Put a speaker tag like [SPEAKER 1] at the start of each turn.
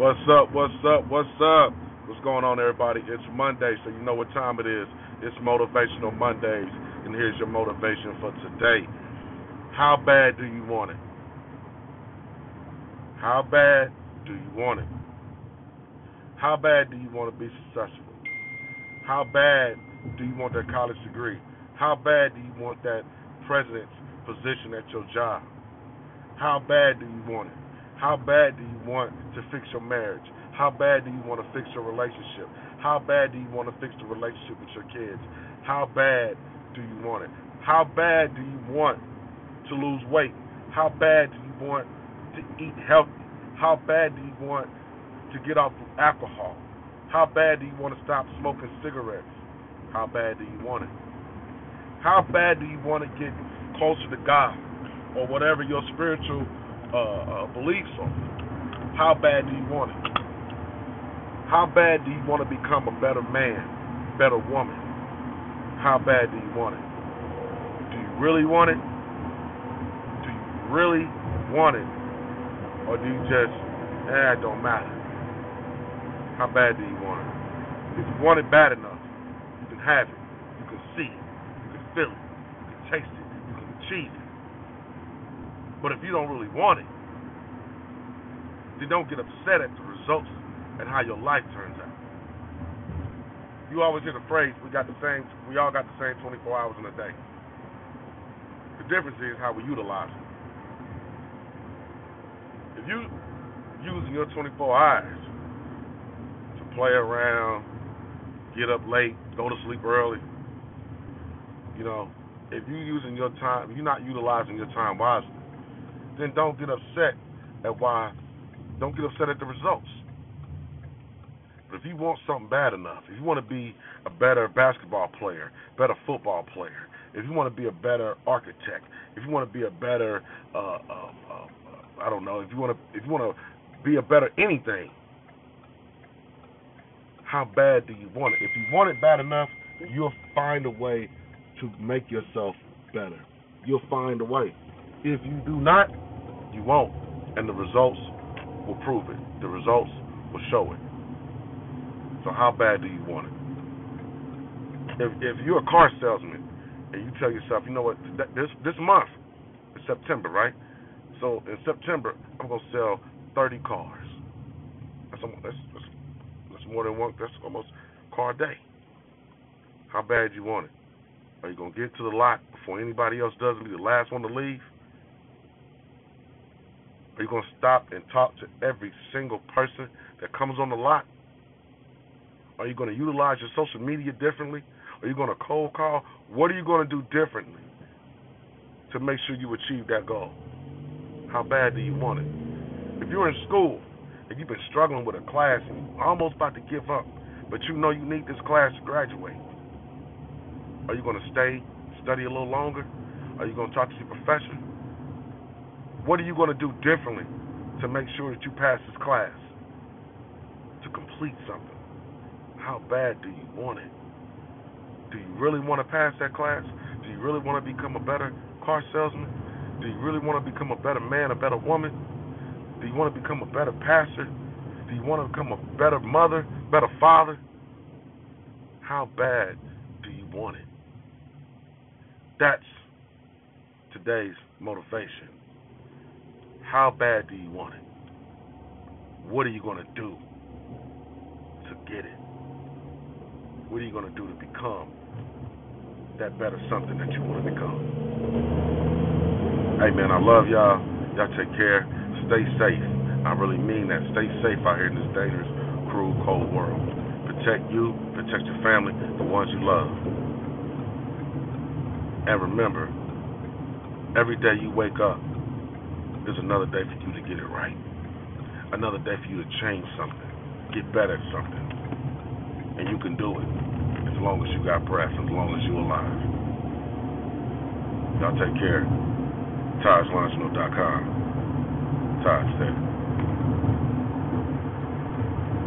[SPEAKER 1] What's up? What's up? What's up? What's going on, everybody? It's Monday, so you know what time it is. It's Motivational Mondays, and here's your motivation for today. How bad do you want it? How bad do you want it? How bad do you want to be successful? How bad do you want that college degree? How bad do you want that president's position at your job? How bad do you want it? How bad do you want to fix your marriage? How bad do you want to fix your relationship? How bad do you want to fix the relationship with your kids? How bad do you want it? How bad do you want to lose weight? How bad do you want to eat healthy? How bad do you want to get off of alcohol? How bad do you want to stop smoking cigarettes? How bad do you want it? How bad do you want to get closer to God or whatever your spiritual uh, uh, beliefs are. How bad do you want it? How bad do you want to become a better man, better woman? How bad do you want it? Do you really want it? Do you really want it? Or do you just, eh, it don't matter? How bad do you want it? If you want it bad enough, you can have it. You can see it. You can feel it. You can taste it. You can achieve it. But if you don't really want it, then don't get upset at the results and how your life turns out. You always hear the phrase, we got the same we all got the same twenty four hours in a day. The difference is how we utilize it. If you using your twenty four hours to play around, get up late, go to sleep early, you know, if you're using your time, you're not utilizing your time wisely, then don't get upset at why. Don't get upset at the results. But if you want something bad enough, if you want to be a better basketball player, better football player, if you want to be a better architect, if you want to be a better, uh, uh, uh, I don't know, if you want to, if you want to be a better anything, how bad do you want it? If you want it bad enough, you'll find a way to make yourself better. You'll find a way. If you do not, you won't. And the results will prove it. The results will show it. So how bad do you want it? If if you're a car salesman and you tell yourself, you know what, this this month, it's September, right? So in September, I'm gonna sell 30 cars. That's that's that's, that's more than one. That's almost car a day. How bad you want it? Are you gonna get to the lot before anybody else does be the last one to leave? Are you going to stop and talk to every single person that comes on the lot? Are you going to utilize your social media differently? Are you going to cold call? What are you going to do differently to make sure you achieve that goal? How bad do you want it? If you're in school and you've been struggling with a class and you're almost about to give up, but you know you need this class to graduate, are you going to stay, study a little longer? Are you going to talk to your professor? What are you going to do differently to make sure that you pass this class? To complete something. How bad do you want it? Do you really want to pass that class? Do you really want to become a better car salesman? Do you really want to become a better man, a better woman? Do you want to become a better pastor? Do you want to become a better mother, better father? How bad do you want it? That's today's motivation. How bad do you want it? What are you going to do to get it? What are you going to do to become that better something that you want to become? Hey, man, I love y'all. Y'all take care. Stay safe. I really mean that. Stay safe out here in this dangerous, cruel, cold world. Protect you, protect your family, the ones you love. And remember, every day you wake up, there's another day for you to get it right. Another day for you to change something, get better at something. And you can do it as long as you got breath, as long as you're alive. Y'all take care. Todd'sLaunchNote.com. Todd said